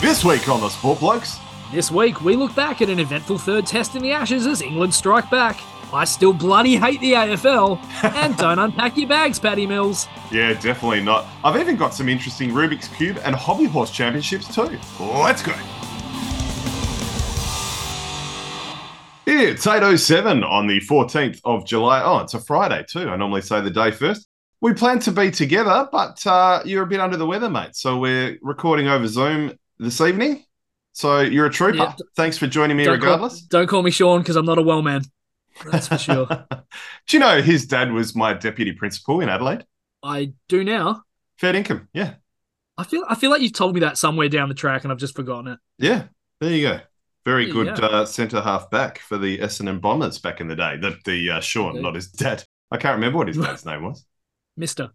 This week on the Sport Blokes. This week, we look back at an eventful third test in the Ashes as England strike back. I still bloody hate the AFL. and don't unpack your bags, Patty Mills. Yeah, definitely not. I've even got some interesting Rubik's Cube and Hobby Horse Championships too. Let's go. It's 8.07 on the 14th of July. Oh, it's a Friday too. I normally say the day first. We plan to be together, but uh, you're a bit under the weather, mate. So we're recording over Zoom this evening. So you're a trooper. Yeah. Thanks for joining me Don't regardless. Call, don't call me Sean because I'm not a well man. That's for sure. Do you know his dad was my deputy principal in Adelaide? I do now. Fair income. Yeah. I feel I feel like you've told me that somewhere down the track and I've just forgotten it. Yeah. There you go. Very There good go. uh, centre half back for the Essendon Bombers back in the day. The, the uh, Sean, not his dad. I can't remember what his dad's name was. Mister.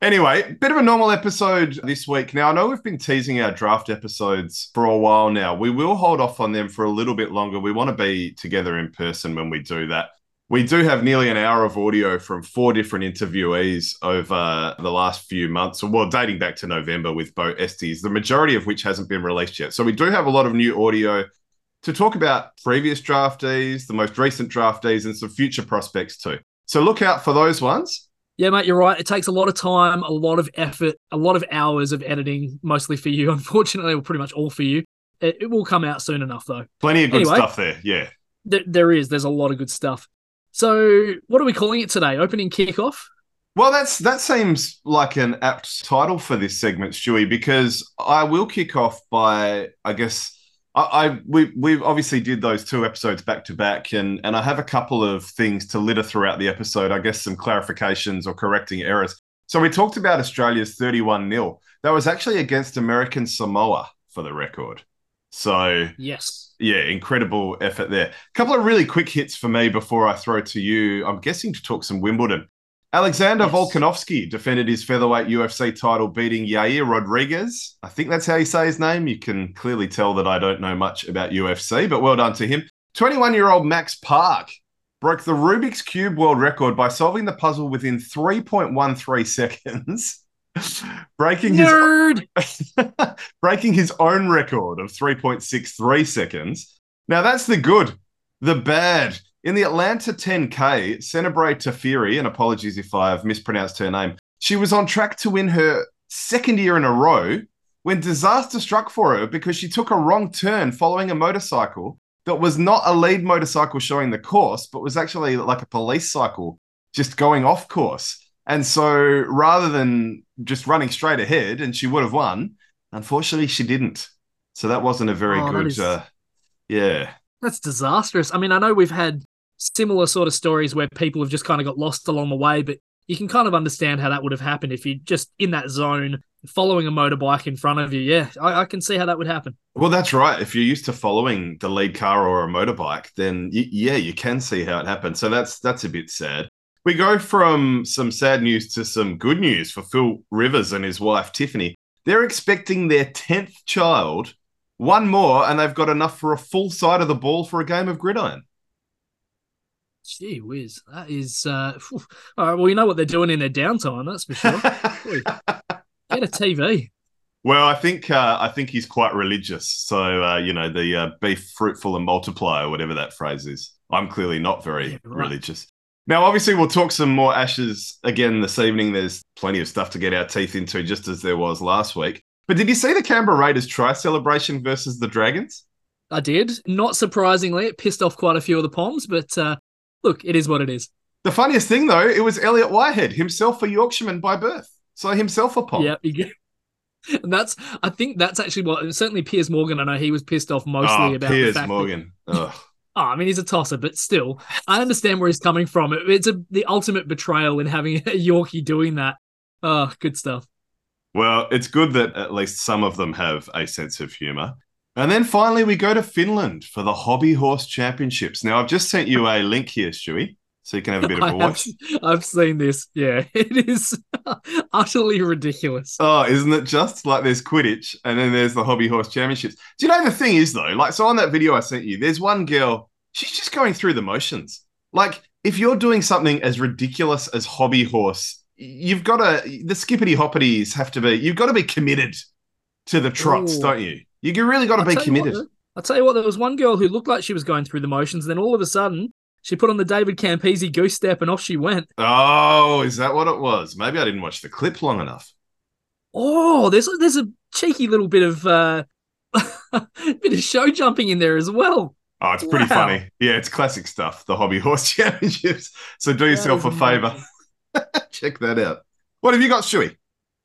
Anyway, bit of a normal episode this week. Now, I know we've been teasing our draft episodes for a while now. We will hold off on them for a little bit longer. We want to be together in person when we do that. We do have nearly an hour of audio from four different interviewees over the last few months, well, dating back to November with Bo Estes, the majority of which hasn't been released yet. So we do have a lot of new audio to talk about previous draftees, the most recent draftees, and some future prospects too. So look out for those ones. Yeah, mate, you're right. It takes a lot of time, a lot of effort, a lot of hours of editing, mostly for you. Unfortunately, or pretty much all for you. It, it will come out soon enough, though. Plenty of good Anyway. stuff there. Yeah. There, there is. There's a lot of good stuff. So, what are we calling it today? Opening kickoff? Well, that's that seems like an apt title for this segment, Stewie, because I will kick off by, I guess, I, I we we obviously did those two episodes back to back, and and I have a couple of things to litter throughout the episode. I guess some clarifications or correcting errors. So we talked about Australia's thirty-one 0 That was actually against American Samoa, for the record. So Yes. yeah, incredible effort there. A couple of really quick hits for me before I throw to you. I'm guessing to talk some Wimbledon. Alexander Yes. Volkanovski defended his featherweight UFC title, beating Yair Rodriguez. I think that's how you say his name. You can clearly tell that I don't know much about UFC, but well done to him. 21 year old Max Park broke the Rubik's Cube world record by solving the puzzle within 3.13 seconds, breaking his Nerd. breaking his own record of 3.63 seconds. Now that's the good. The bad. In the Atlanta 10K, Senbere Teferi, and apologies if I have mispronounced her name, she was on track to win her second year in a row when disaster struck for her because she took a wrong turn following a motorcycle that was not a lead motorcycle showing the course, but was actually like a police cycle just going off course. And so rather than just running straight ahead, and she would have won, unfortunately she didn't. So that wasn't a very Oh, good, is- uh, yeah. That's disastrous. I mean, I know we've had similar sort of stories where people have just kind of got lost along the way, but you can kind of understand how that would have happened if you're just in that zone following a motorbike in front of you. Yeah, I, I can see how that would happen. Well, that's right. If you're used to following the lead car or a motorbike, then y- yeah, you can see how it happened. So that's that's a bit sad. We go from some sad news to some good news for Phil Rivers and his wife Tiffany. They're expecting their tenth child, one more, and they've got enough for a full side of the ball for a game of gridiron. Gee whiz, that is uh, all right. well, you know what they're doing in their downtime, that's for sure. Get a TV. Well, I think uh, I think he's quite religious. So uh, you know, the uh, be fruitful and multiply, or whatever that phrase is. I'm clearly not very Yeah, right. religious. Now, obviously, we'll talk some more ashes again this evening. There's plenty of stuff to get our teeth into, just as there was last week. But did you see the Canberra Raiders try celebration versus the Dragons? I did. Not surprisingly, it pissed off quite a few of the Poms, but uh, look, it is what it is. The funniest thing, though, it was Elliot Whitehead, himself a Yorkshireman by birth, so himself a pom. Yeah, and that's. I think that's actually what. Certainly, Piers Morgan. I know he was pissed off mostly Oh, about Piers the fact that Morgan. Ugh. Oh, I mean, he's a tosser, but still, I understand where he's coming from. It's a, the ultimate betrayal in having a Yorkie doing that. Oh, good stuff. Well, it's good that at least some of them have a sense of humor. And then finally, we go to Finland for the Hobby Horse Championships. Now, I've just sent you a link here, Stewie, so you can have a bit of a have, watch. I've seen this. Yeah, it is utterly ridiculous. Oh, isn't it just like there's Quidditch and then there's the Hobby Horse Championships? Do you know the thing is, though? Like, so on that video I sent you, there's one girl, she's just going through the motions. Like, if you're doing something as ridiculous as Hobby Horse, you've got to, the skippity hoppities have to be, you've got to be committed to the trots, Ooh. don't you? You really got to be committed. What, I'll tell you what, there was one girl who looked like she was going through the motions, then all of a sudden she put on the David Campese goose step and off she went. Oh, is that what it was? Maybe I didn't watch the clip long enough. Oh, there's there's a cheeky little bit of uh bit of show jumping in there as well. Oh, it's pretty wow. funny. Yeah, it's classic stuff, the Hobby Horse Championships. So do yourself a favour. Check that out. What have you got, Shuey?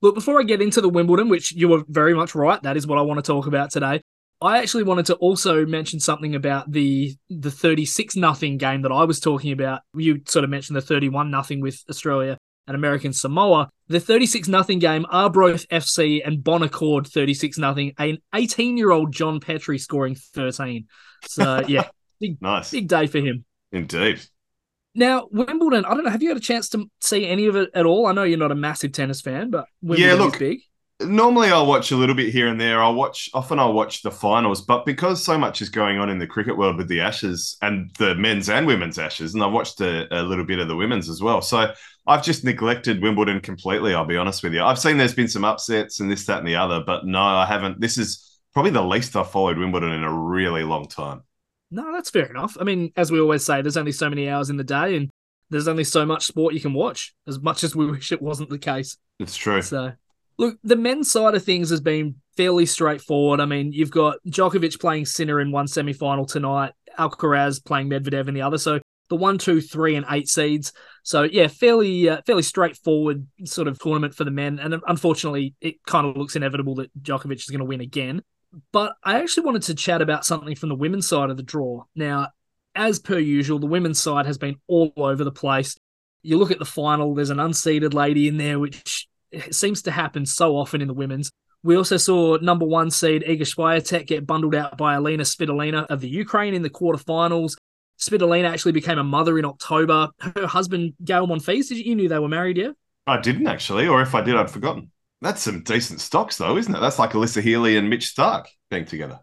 Look, before I get into the Wimbledon, which you were very much right, that is what I want to talk about today. I actually wanted to also mention something about the the 36 nothing game that I was talking about. You sort of mentioned the 31 nothing with Australia and American Samoa. The 36 nothing game, Arbroath FC and Bon Accord 36 nothing. An 18 year old John Petrie scoring 13. So yeah, big, nice, big day for him. Indeed. Now Wimbledon, I don't know. Have you had a chance to see any of it at all? I know you're not a massive tennis fan, but Wimbledon yeah, look, big normally I'll watch a little bit here and there. I'll watch often I'll watch the finals, but because so much is going on in the cricket world with the Ashes and the men's and women's Ashes, and I've watched a, a, little bit of the women's as well. So I've just neglected Wimbledon completely. I'll be honest with you. I've seen there's been some upsets and this, that, and the other, but no, I haven't. This is probably the least I've followed Wimbledon in a really long time. No, that's fair enough. I mean, as we always say, there's only so many hours in the day, and there's only so much sport you can watch. As much as we wish it wasn't the case. It's true. So Look, the men's side of things has been fairly straightforward. I mean, you've got Djokovic playing Sinner in one semi-final tonight, Alcaraz playing Medvedev in the other. So the one, two, three, and eight seeds. So yeah, fairly uh, fairly straightforward sort of tournament for the men. And unfortunately, it kind of looks inevitable that Djokovic is going to win again. But I actually wanted to chat about something from the women's side of the draw. Now, as per usual, the women's side has been all over the place. You look at the final, there's an unseeded lady in there, which seems to happen so often in the women's. We also saw number one seed Iga Swiatek get bundled out by Alina Svitolina of the Ukraine in the quarterfinals. Svitolina actually became a mother in October. Her husband, Gael Monfils, did you, you knew they were married, yeah? I didn't actually, or if I did, I'd forgotten. That's some decent stocks, though, isn't it? That's like Alyssa Healy and Mitch Starc being together.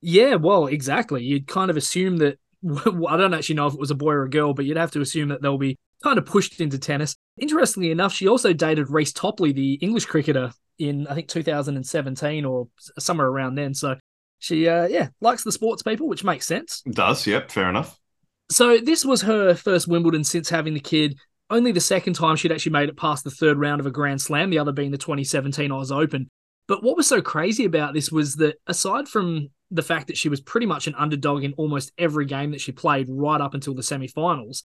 Yeah, well, exactly. You'd kind of assume that. I don't actually know if it was a boy or a girl, but you'd have to assume that they'll be kind of pushed into tennis. Interestingly enough, she also dated Reece Topley, the English cricketer, in I think 2017 or somewhere around then. So she, uh, yeah, likes the sports people, which makes sense. It does, yep, fair enough. So this was her first Wimbledon since having the kid. Only the second time she'd actually made it past the third round of a Grand Slam, the other being the 2017 Oz Open. But what was so crazy about this was that aside from the fact that she was pretty much an underdog in almost every game that she played right up until the semi-finals,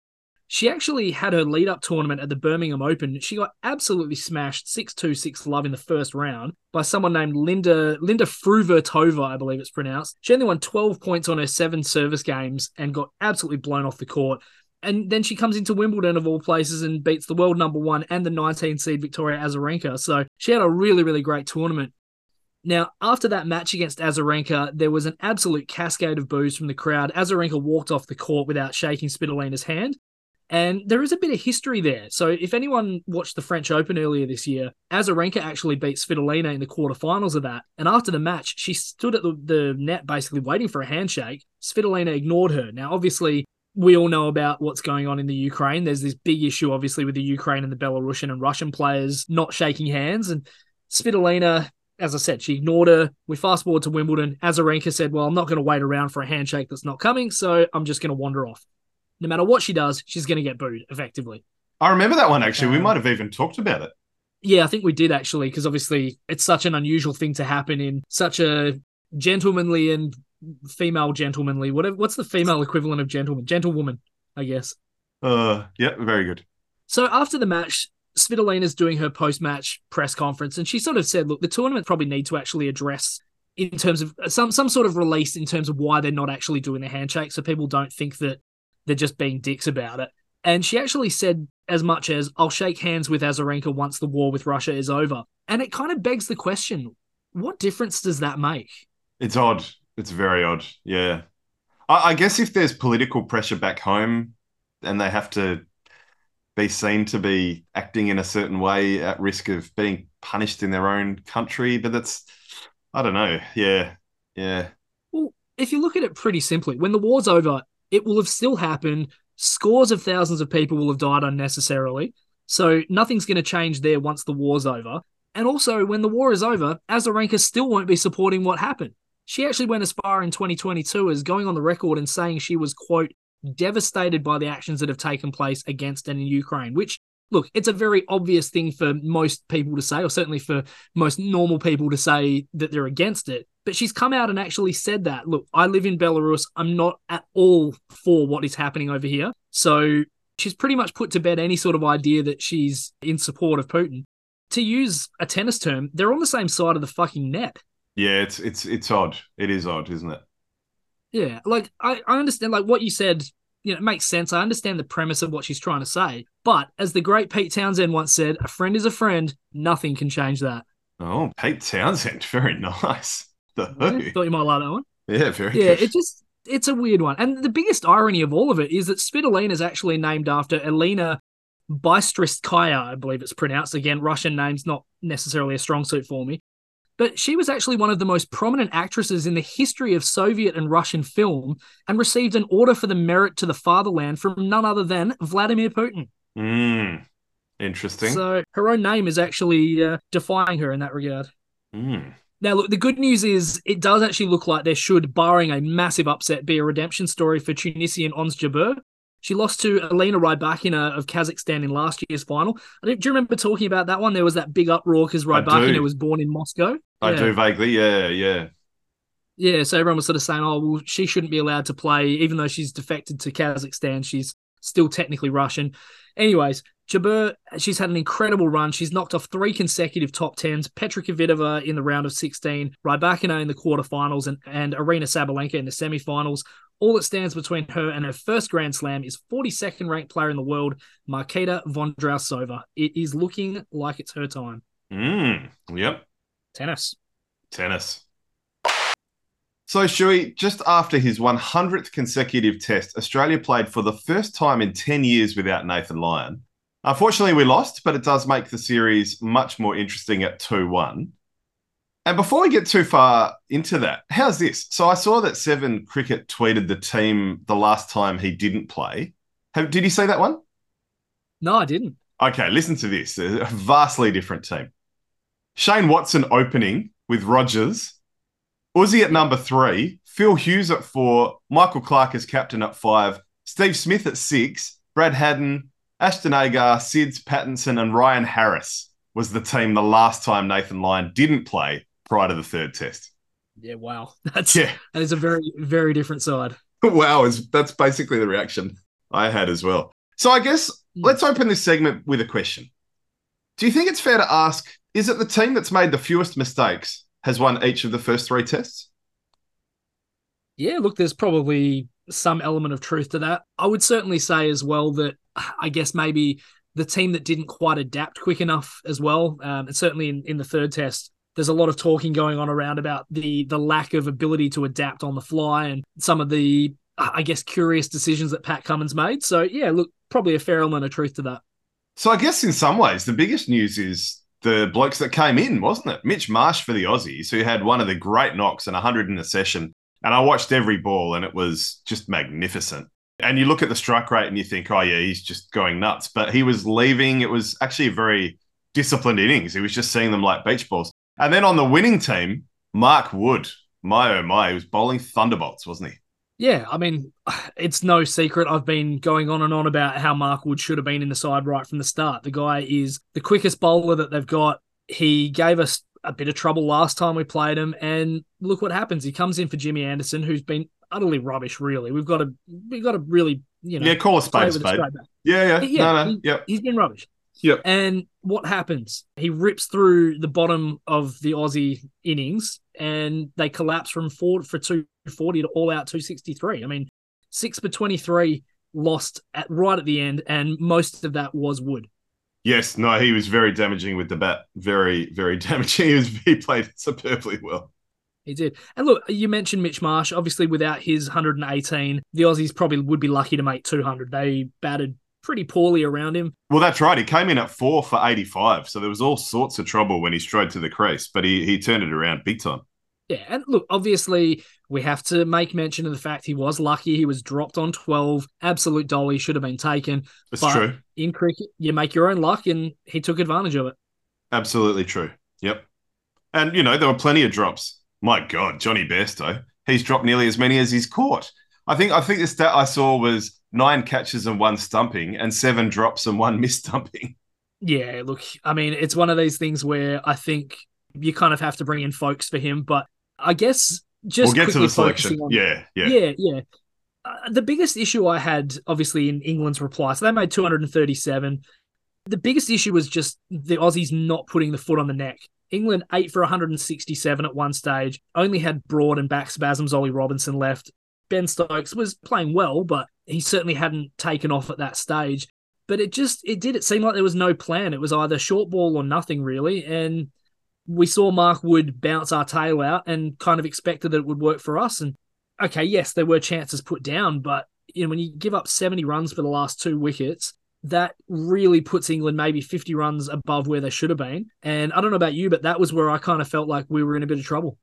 she actually had her lead up tournament at the Birmingham Open. She got absolutely smashed 6 2 6 love in the first round by someone named Linda Linda Fruhvirtova, I believe it's pronounced. She only won 12 points on her seven service games and got absolutely blown off the court. And then she comes into Wimbledon of all places and beats the world number one and the 19 seed Victoria Azarenka. So she had a really, really great tournament. Now, after that match against Azarenka, there was an absolute cascade of boos from the crowd. Azarenka walked off the court without shaking Svitolina's hand. And there is a bit of history there. So if anyone watched the French Open earlier this year, Azarenka actually beat Svitolina in the quarterfinals of that. And after the match, she stood at the, the net basically waiting for a handshake. Svitolina ignored her. Now, obviously, we all know about what's going on in the Ukraine. There's this big issue, obviously, with the Ukraine and the Belarusian and Russian players not shaking hands. And Svitolina, as I said, she ignored her. We fast forward to Wimbledon. Azarenka said, Well, I'm not going to wait around for a handshake that's not coming, so I'm just going to wander off no matter what she does, she's going to get booed effectively. I remember that one actually. Um, we might have even talked about it. Yeah, I think we did actually, because obviously it's such an unusual thing to happen in such a gentlemanly and female gentlemanly. Whatever, what's the female equivalent of gentleman? Gentlewoman, I guess. Uh, yeah, very good. So after the match, Svitolina's doing her post-match press conference, and she sort of said, "Look, the tournament probably need to actually address." In terms of some some sort of release in terms of why they're not actually doing the handshake, so people don't think that they're just being dicks about it. And she actually said as much as, I'll shake hands with Azarenka once the war with Russia is over. And it kind of begs the question what difference does that make? It's odd. It's very odd. Yeah. I, I guess if there's political pressure back home and they have to be seen to be acting in a certain way at risk of being punished in their own country, but that's, I don't know. Yeah. Yeah. Well, if you look at it pretty simply, when the war's over, it will have still happened. Scores of thousands of people will have died unnecessarily. So nothing's going to change there once the war's over. And also, when the war is over, Azarenka still won't be supporting what happened. She actually went as far in 2022 as going on the record and saying she was, quote, devastated by the actions that have taken place against and in Ukraine, which look, it's a very obvious thing for most people to say, or certainly for most normal people to say that they're against it. But she's come out and actually said that, look, I live in Belarus. I'm not at all for what is happening over here. So she's pretty much put to bed any sort of idea that she's in support of Putin. To use a tennis term, they're on the same side of the fucking net. Yeah, it's it's it's odd. It is odd, isn't it? Yeah, like I, I understand like what you said you know, it makes sense. I understand the premise of what she's trying to say. But as the great Pete Townshend once said, a friend is a friend. Nothing can change that. Oh, Pete Townshend. Very nice. The yeah, thought you might like that one. Yeah, very Yeah, good. it just it's a weird one. And the biggest irony of all of it is that Svitolina is actually named after Elena Bystritskaya, I believe it's pronounced. Again, Russian name's not necessarily a strong suit for me but she was actually one of the most prominent actresses in the history of Soviet and Russian film and received an Order for the Merit to the Fatherland from none other than Vladimir Putin. Mm, interesting. So her own name is actually uh, defying her in that regard. Mm. Now, look, the good news is it does actually look like there should, barring a massive upset, be a redemption story for Tunisian Ons Jabeur. She lost to Elena Rybakina uh, of Kazakhstan in last year's final. Do you remember talking about that one? There was that big uproar because Rybakina was born in Moscow. I yeah. do vaguely, yeah, yeah. Yeah, so everyone was sort of saying, oh, well, she shouldn't be allowed to play, even though she's defected to Kazakhstan. She's still technically Russian. Anyways, Jabeur, she's had an incredible run. She's knocked off three consecutive top tens. Petra Kvitova in the round of 16, Rybakina in the quarterfinals, and, and Aryna Sabalenka in the semifinals. All that stands between her and her first Grand Slam is 42nd ranked player in the world, Marketa Vondrousova. It is looking like it's her time. Mm, yep. Tennis. Tennis. So, Shui, just after his 100th consecutive test, Australia played for the first time in 10 years without Nathan Lyon. Unfortunately, we lost, but it does make the series much more interesting at 2 1. And before we get too far into that, how's this? So I saw that Seven Cricket tweeted the team the last time he didn't play. Have, did you see that one? No, I didn't. Okay, listen to this. A vastly different team. Shane Watson opening with Rogers, Uzi at number three, Phil Hughes at four, Michael Clarke as captain at five, Steve Smith at six, Brad Haddin, Ashton Agar, Sids Pattinson, and Ryan Harris was the team the last time Nathan Lyon didn't play prior to the third test. Yeah, wow. That's yeah. that is a very, very different side. wow, is that's basically the reaction I had as well. So I guess hmm. let's open this segment with a question. Do you think it's fair to ask, is it the team that's made the fewest mistakes has won each of the first three tests? Yeah, look, there's probably some element of truth to that. I would certainly say as well that I guess maybe the team that didn't quite adapt quick enough as well, um, and certainly in, in the third test, there's a lot of talking going on around about the the lack of ability to adapt on the fly and some of the I guess curious decisions that Pat Cummins made. So yeah, look, probably a fair element of truth to that. So I guess in some ways the biggest news is the blokes that came in, wasn't it? Mitch Marsh for the Aussies, who had one of the great knocks and 100 in a session. And I watched every ball and it was just magnificent. And you look at the strike rate and you think, oh, yeah, he's just going nuts. But he was leaving. It was actually a very disciplined innings. He was just seeing them like beach balls. And then on the winning team, Mark Wood, my oh my, he was bowling thunderbolts, wasn't he? Yeah, I mean, it's no secret. I've been going on and on about how Mark Wood should have been in the side right from the start. The guy is the quickest bowler that they've got. He gave us a bit of trouble last time we played him, and look what happens. He comes in for Jimmy Anderson, who's been utterly rubbish. Really, we've got to we've got to really you know yeah call a spade a spade. Yeah, yeah, yeah. No, no, he, yep. He's been rubbish. Yep. And what happens? He rips through the bottom of the Aussie innings and they collapse from four for 240 to all out 263. I mean, six for 23 lost at right at the end, and most of that was Wood. Yes, no, he was very damaging with the bat. Very, very damaging. He was he played superbly well. He did. And look, you mentioned Mitch Marsh. Obviously, without his 118, the Aussies probably would be lucky to make 200. They batted pretty poorly around him. Well, that's right. He came in at four for 85. So there was all sorts of trouble when he strode to the crease, but he, he turned it around big time. Yeah. And look, obviously, we have to make mention of the fact he was lucky. He was dropped on 12. Absolute dolly should have been taken. That's but true. In cricket, you make your own luck, and he took advantage of it. Absolutely true. Yep. And, you know, there were plenty of drops My God, Johnny Bairstow, he's dropped nearly as many as he's caught. I think I think the stat I saw was nine catches and one stumping, and seven drops and one missed stumping. Yeah, look, I mean, it's one of these things where I think you kind of have to bring in Foakes for him, but I guess just we'll get to the selection. On, yeah, yeah, yeah, yeah. Uh, the biggest issue I had, obviously, in England's reply, so they made 237. The biggest issue was just the Aussies not putting the foot on the neck. England eight for 167 at one stage, only had Broad and back spasms. Ollie Robinson left. Ben Stokes was playing well, but he certainly hadn't taken off at that stage. But it just it did it seem like there was no plan. It was either short ball or nothing really, and we saw Mark Wood bounce our tail out and kind of expected that it would work for us. And okay, yes, there were chances put down, but you know when you give up 70 runs for the last two wickets, that really puts England maybe 50 runs above where they should have been. And I don't know about you, but that was where I kind of felt like we were in a bit of trouble.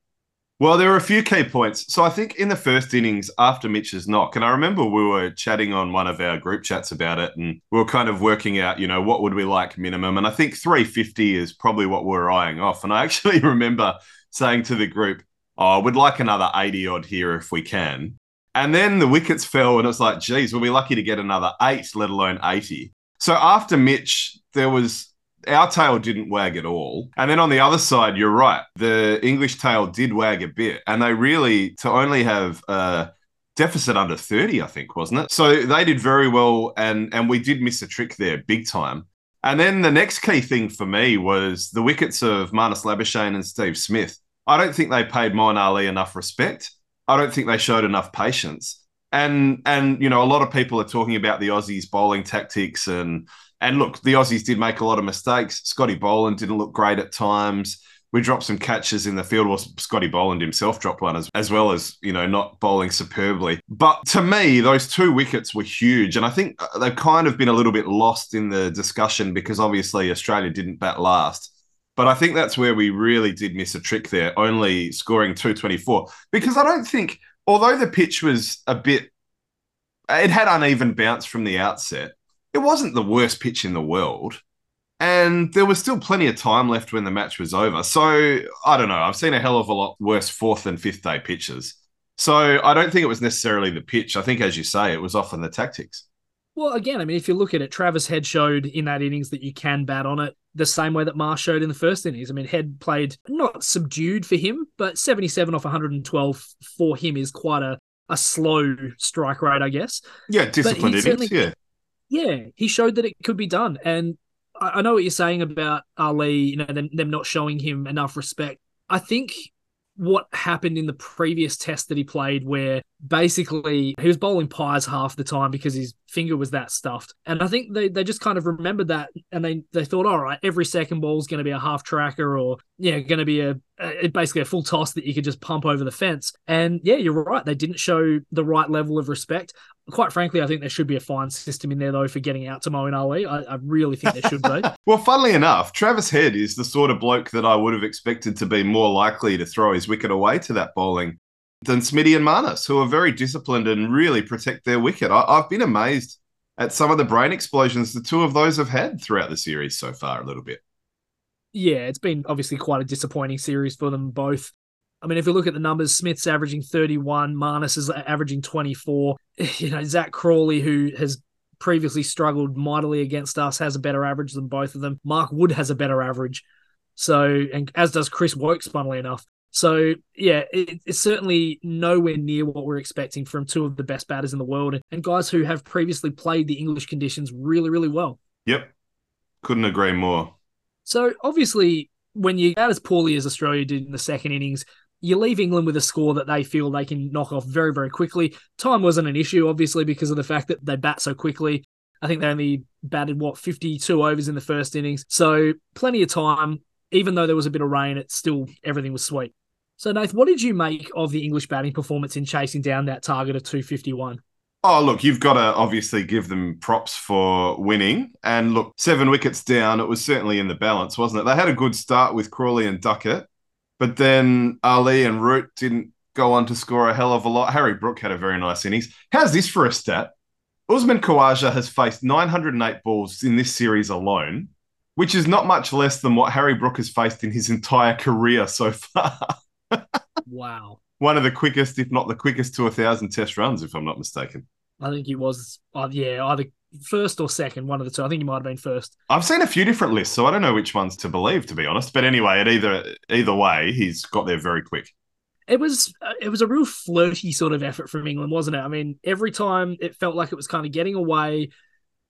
Well, there were a few key points. So I think in the first innings after Mitch's knock, and I remember we were chatting on one of our group chats about it, and we were kind of working out, you know, what would we like minimum? And I think 350 is probably what we're eyeing off. And I actually remember saying to the group, oh, we'd like another 80 odd here if we can. And then the wickets fell, and it was like, geez, we'll be lucky to get another eight, let alone 80. So after Mitch, there was our tail didn't wag at all. And then on the other side, you're right. The English tail did wag a bit. And they really, to only have a deficit under 30, I think, wasn't it? So they did very well. And, and we did miss a trick there big time. And then the next key thing for me was the wickets of Marnus Labuschagne and Steve Smith. I don't think they paid Moeen Ali enough respect. I don't think they showed enough patience. And and you know, a lot of people are talking about the Aussies bowling tactics and and look, the Aussies did make a lot of mistakes. Scotty Boland didn't look great at times. We dropped some catches in the field. Well, Scotty Boland himself dropped one as, as well as, you know, not bowling superbly. But to me, those two wickets were huge. And I think uh, they've kind of been a little bit lost in the discussion because obviously Australia didn't bat last. But I think that's where we really did miss a trick there, only scoring 224. Because I don't think, although the pitch was a bit, it had uneven bounce from the outset, it wasn't the worst pitch in the world. And there was still plenty of time left when the match was over. So I don't know. I've seen a hell of a lot worse fourth and fifth day pitches. So I don't think it was necessarily the pitch. I think, as you say, it was often the tactics. Well, again, I mean, if you look at it, Travis Head showed in that innings that you can bat on it the same way that Marsh showed in the first innings. I mean, Head played not subdued for him, but 77 off 112 for him is quite a, a slow strike rate, I guess. Yeah, disciplined innings, yeah. Yeah, he showed that it could be done. And I, I know what you're saying about Ali, you know, them, them not showing him enough respect. I think what happened in the previous test that he played, where basically he was bowling pies half the time because his finger was that stuffed. And I think they, they just kind of remembered that and they, they thought, all right, every second ball is going to be a half tracker or, yeah, going to be a, a, basically a full toss that you could just pump over the fence. And yeah, you're right. They didn't show the right level of respect. Quite frankly, I think there should be a fine system in there, though, for getting out to Moeen Ali. I, I really think there should be. well, funnily enough, Travis Head is the sort of bloke that I would have expected to be more likely to throw his wicket away to that bowling than Smitty and Marnus, who are very disciplined and really protect their wicket. I, have been amazed at some of the brain explosions the two of those have had throughout the series so far, a little bit. Yeah, it's been obviously quite a disappointing series for them both. I mean, if you look at the numbers, Smith's averaging 31, Marnus is averaging 24. You know, Zak Crawley, who has previously struggled mightily against us, has a better average than both of them. Mark Wood has a better average. So, and as does Chris Woakes, funnily enough. So yeah, it, it's certainly nowhere near what we're expecting from two of the best batters in the world and guys who have previously played the English conditions really, really well. Yep, couldn't agree more. So obviously, when you bat as poorly as Australia did in the second innings, you leave England with a score that they feel they can knock off very, very quickly. Time wasn't an issue, obviously, because of the fact that they bat so quickly. I think they only batted what 52 overs in the first innings, so plenty of time. Even though there was a bit of rain, it still everything was sweet. So, Nath, what did you make of the English batting performance in chasing down that target of 251? Oh, look, you've got to obviously give them props for winning. And look, seven wickets down, it was certainly in the balance, wasn't it? They had a good start with Crawley and Duckett, but then Ali and Root didn't go on to score a hell of a lot. Harry Brook had a very nice innings. How's this for a stat? Usman Khawaja has faced 908 balls in this series alone, which is not much less than what Harry Brook has faced in his entire career so far. Wow. One of the quickest, if not the quickest, to a thousand test runs, if I'm not mistaken. I think he was, uh, yeah, either first or second, one of the two. I think he might have been first. I've seen a few different lists, so I don't know which ones to believe, to be honest. But anyway, at either either way, he's got there very quick. It was uh, it was a real flirty sort of effort from England, wasn't it? I mean, every time it felt like it was kind of getting away,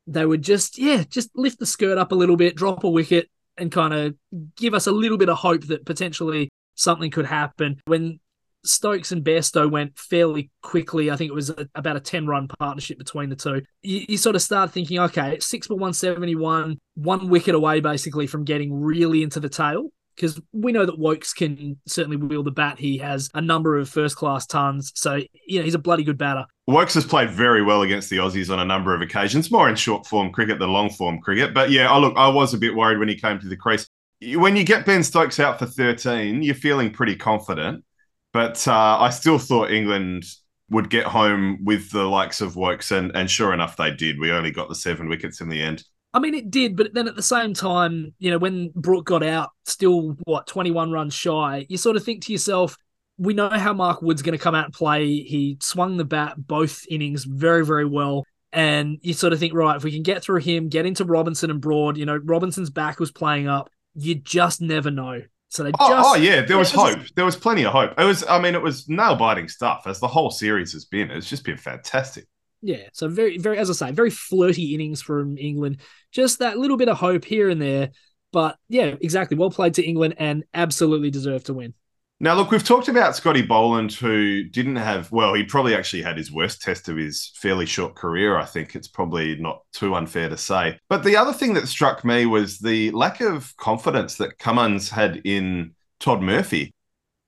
they would just yeah, just lift the skirt up a little bit, drop a wicket, and kind of give us a little bit of hope that potentially something could happen. When Stokes and Bairstow went fairly quickly. I think it was a, about a 10 run partnership between the two. You, you sort of start thinking, okay, six for 171, one wicket away basically from getting really into the tail. Because we know that Woakes can certainly wield the bat. He has a number of first class tons. So, you know, he's a bloody good batter. Woakes has played very well against the Aussies on a number of occasions, more in short form cricket than long form cricket. But yeah, oh, look, I was a bit worried when he came to the crease. When you get Ben Stokes out for 13, you're feeling pretty confident. But uh, I still thought England would get home with the likes of Woakes, and, and sure enough, they did. We only got the seven wickets in the end. I mean, it did, but then at the same time, you know, when Brook got out, still what twenty one runs shy, you sort of think to yourself, we know how Mark Wood's going to come out and play. He swung the bat both innings very, very well. And you sort of think, right, if we can get through him, get into Robinson and Broad, you know, Robinson's back was playing up. You just never know. So they oh, just, oh yeah, there was hope. There was plenty of hope. It was, I mean, it was nail biting stuff as the whole series has been. It's just been fantastic. Yeah, so very, very, as I say, very flirty innings from England. Just that little bit of hope here and there. But yeah, exactly. Well played to England and absolutely deserved to win. Now, look, we've talked about Scotty Boland, who didn't have, well, he probably actually had his worst test of his fairly short career. I think it's probably not too unfair to say. But the other thing that struck me was the lack of confidence that Cummins had in Todd Murphy.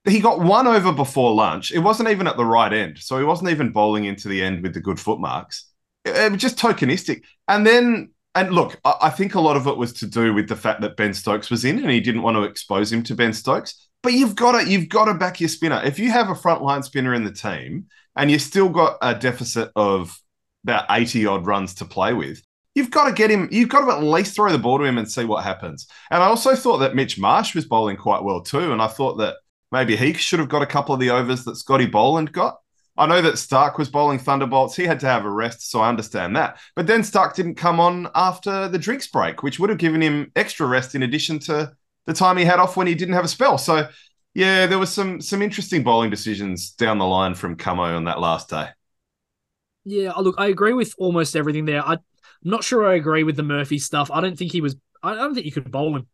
He got one over before lunch. It wasn't even at the right end. So he wasn't even bowling into the end with the good footmarks. It, it was just tokenistic. And then and look, I think a lot of it was to do with the fact that Ben Stokes was in and he didn't want to expose him to Ben Stokes. But you've got to you've got to back your spinner. If you have a frontline spinner in the team and you still got a deficit of about 80 odd runs to play with, you've got to get him, you've got to at least throw the ball to him and see what happens. And I also thought that Mitch Marsh was bowling quite well too. And I thought that maybe he should have got a couple of the overs that Scotty Boland got. I know that Starc was bowling thunderbolts. He had to have a rest, so I understand that. But then Starc didn't come on after the drinks break, which would have given him extra rest in addition to the time he had off when he didn't have a spell. So yeah, there was some some interesting bowling decisions down the line from Camo on that last day. Yeah, oh, look, I agree with almost everything there. I, am not sure I agree with the Murphy stuff. I don't think he was. I don't think you could bowl him,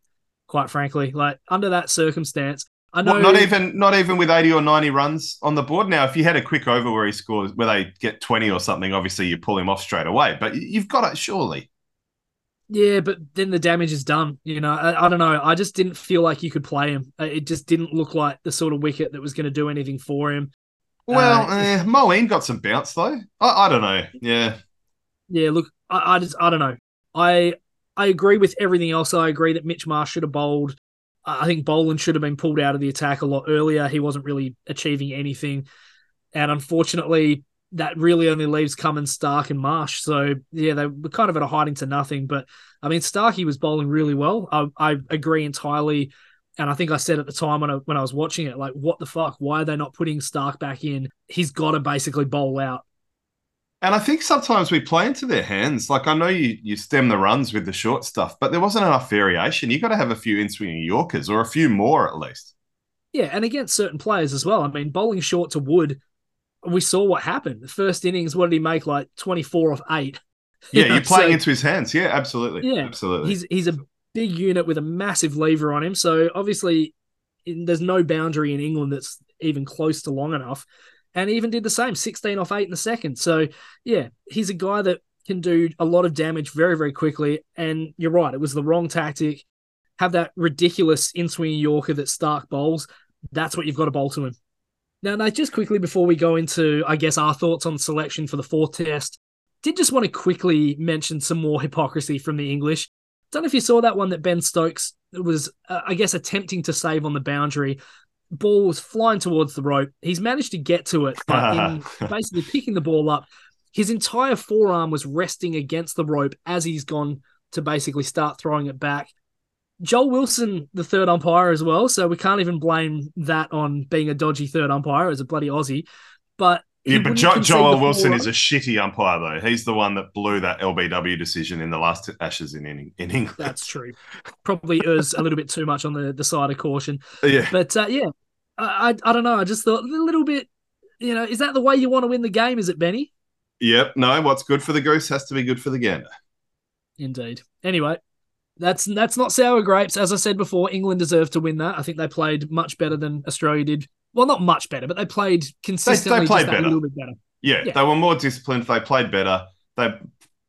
quite frankly. Like under that circumstance, I know. not even not even with 80 or 90 runs on the board. Now, if you had a quick over where he scores, where they get 20 or something, obviously you pull him off straight away. But you've got it, surely. Yeah, but then the damage is done. You know, I, I, don't know. I just didn't feel like you could play him. Uh, it just didn't look like the sort of wicket that was going to do anything for him. Well, uh, eh, Moeen got some bounce though. I, I don't know. Yeah. Yeah. Look, I, I just I don't know. I I agree with everything else. I agree that Mitch Marsh should have bowled. I think Boland should have been pulled out of the attack a lot earlier. He wasn't really achieving anything, and unfortunately, that really only leaves Cummins, Starc, and Marsh. So yeah, they were kind of at a hiding to nothing. But I mean, Starkey was bowling really well. I, I agree entirely. And I think I said at the time when I when I was watching it, like, what the fuck? Why are they not putting Starc back in? He's got to basically bowl out. And I think sometimes we play into their hands. Like I know you you stem the runs with the short stuff, but there wasn't enough variation. You got to have a few in swinging Yorkers or a few more at least. Yeah, and against certain players as well. I mean, bowling short to Wood we saw what happened. The first innings, what did he make? Like 24 off eight. Yeah, you are playing so, into his hands. Yeah, absolutely. Yeah, absolutely. He's he's a big unit with a massive lever on him. So obviously, in, there's no boundary in England that's even close to long enough. And he even did the same, 16 off eight in the second. So yeah, he's a guy that can do a lot of damage very, very quickly. And you're right, it was the wrong tactic. Have that ridiculous in swinging Yorker that Starc bowls. That's what you've got to bowl to him. Now, now, just quickly before we go into, I guess, our thoughts on selection for the fourth test, did just want to quickly mention some more hypocrisy from the English. Don't know if you saw that one that Ben Stokes was, uh, I guess, attempting to save on the boundary. Ball was flying towards the rope. He's managed to get to it, but in basically picking the ball up, his entire forearm was resting against the rope as he's gone to basically start throwing it back. Joel Wilson, the third umpire as well. So we can't even blame that on being a dodgy third umpire as a bloody Aussie. But yeah, but jo- Joel Wilson is a shitty umpire though. He's the one that blew that LBW decision in the last Ashes in in, in England. That's true. Probably was a little bit too much on the, the side of caution. Yeah, but uh, yeah, I, I I don't know. I just thought a little bit. You know, is that the way you want to win the game? Is it Benny? Yep. No, what's good for the goose has to be good for the gander. Indeed. Anyway, that's that's not sour grapes. As I said before, England deserved to win that. I think they played much better than Australia did. Well, not much better, but they played consistently. They, they played better. a little bit better. Yeah, yeah, they were more disciplined. They played better. They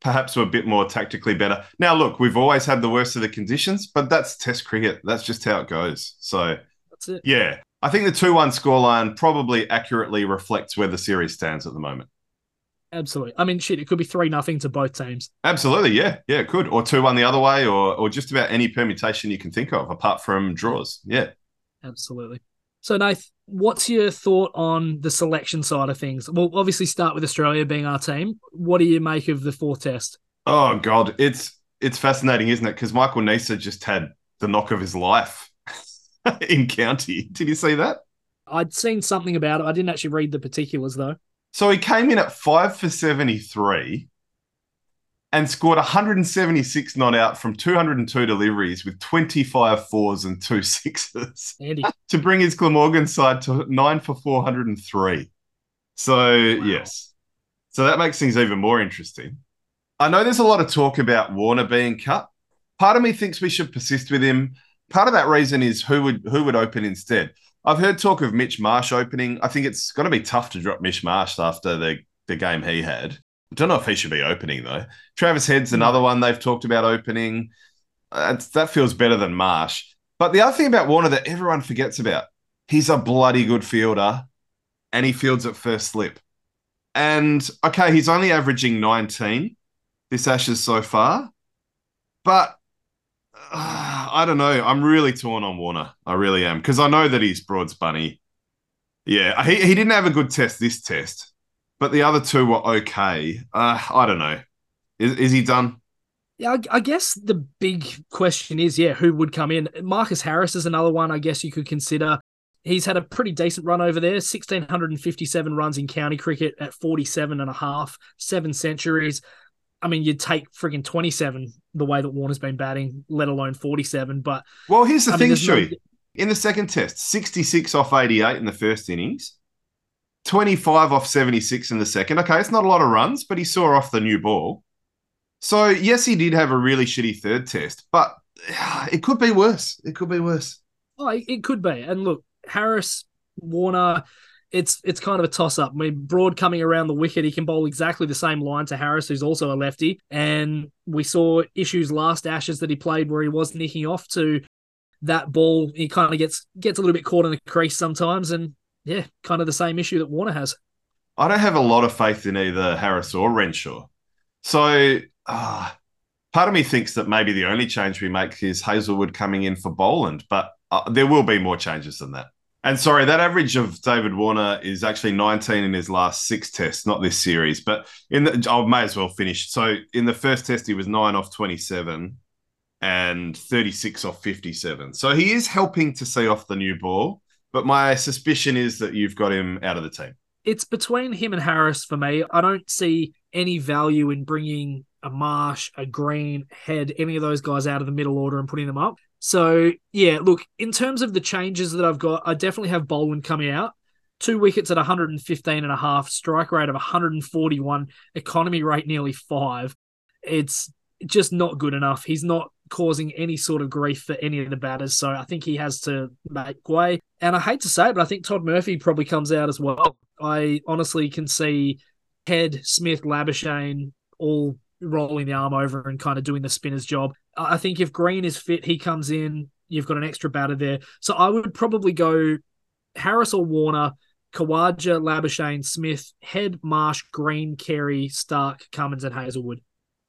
perhaps were a bit more tactically better. Now, look, we've always had the worst of the conditions, but that's Test cricket. That's just how it goes. So that's it. Yeah, I think the two-one scoreline probably accurately reflects where the series stands at the moment. Absolutely. I mean, shit, it could be three nothing to both teams. Absolutely, yeah, yeah, it could, or two one the other way, or or just about any permutation you can think of, apart from draws. Yeah, absolutely. So, Nath, what's your thought on the selection side of things? We'll obviously start with Australia being our team. What do you make of the fourth test? Oh God, it's it's fascinating, isn't it? Because Michael Neser just had the knock of his life in county. Did you see that? I'd seen something about it. I didn't actually read the particulars though. So he came in at five for 73 and scored 176 not out from 202 deliveries with 25 fours and two sixes Andy. to bring his Glamorgan side to nine for 403. So, wow. yes. So that makes things even more interesting. I know there's a lot of talk about Warner being cut. Part of me thinks we should persist with him. Part of that reason is who would who would open instead. I've heard talk of Mitch Marsh opening. I think it's going to be tough to drop Mitch Marsh after the, the game he had. I don't know if he should be opening though. Travis Head's hmm. another one they've talked about opening. Uh, that feels better than Marsh. But the other thing about Warner that everyone forgets about, he's a bloody good fielder and he fields at first slip. And okay, he's only averaging 19 this Ashes so far. But uh, I don't know. I'm really torn on Warner. I really am because I know that he's Broad's bunny. Yeah, he, he didn't have a good test this test, but the other two were okay. Uh, I don't know. Is, is he done? Yeah, I, I, guess the big question is, yeah, who would come in? Marcus Harris is another one I guess you could consider. He's had a pretty decent run over there 1,657 runs in county cricket at 47 and a half, seven centuries. I mean, you'd take freaking 27 the way that Warner's been batting, let alone 47. But well, here's the I thing, Shui. No... In the second test, 66 off 88 in the first innings, 25 off 76 in the second. Okay, it's not a lot of runs, but he saw off the new ball. So, yes, he did have a really shitty third test, but it could be worse. It could be worse. Oh, it could be. And look, Harris, Warner, it's it's kind of a toss up. I mean, Broad coming around the wicket, he can bowl exactly the same line to Harris, who's also a lefty. And we saw issues last Ashes that he played where he was nicking off to that ball. He kind of gets gets a little bit caught in the crease sometimes, and yeah, kind of the same issue that Warner has. I don't have a lot of faith in either Harris or Renshaw. So uh, part of me thinks that maybe the only change we make is Hazlewood coming in for Boland, but uh, there will be more changes than that. And sorry, that average of David Warner is actually 19 in his last six tests, not this series. But in the, I may as well finish. So in the first test, he was nine off 27 and 36 off 57. So he is helping to see off the new ball. But my suspicion is that you've got him out of the team. It's between him and Harris for me. I don't see any value in bringing a Marsh, a Green, Head, any of those guys out of the middle order and putting them up. So yeah, look, in terms of the changes that I've got, I definitely have Boland coming out. Two wickets at 115 and a half, strike rate of 141, economy rate nearly five. It's just not good enough. He's not causing any sort of grief for any of the batters. So I think he has to make way. And I hate to say it, but I think Todd Murphy probably comes out as well. I honestly can see Head, Smith, Labuschagne all rolling the arm over and kind of doing the spinner's job. I think if Green is fit, he comes in. You've got an extra batter there. So I would probably go Harris or Warner, Khawaja, Labuschagne, Smith, Head, Marsh, Green, Carey, Starc, Cummins, and Hazlewood.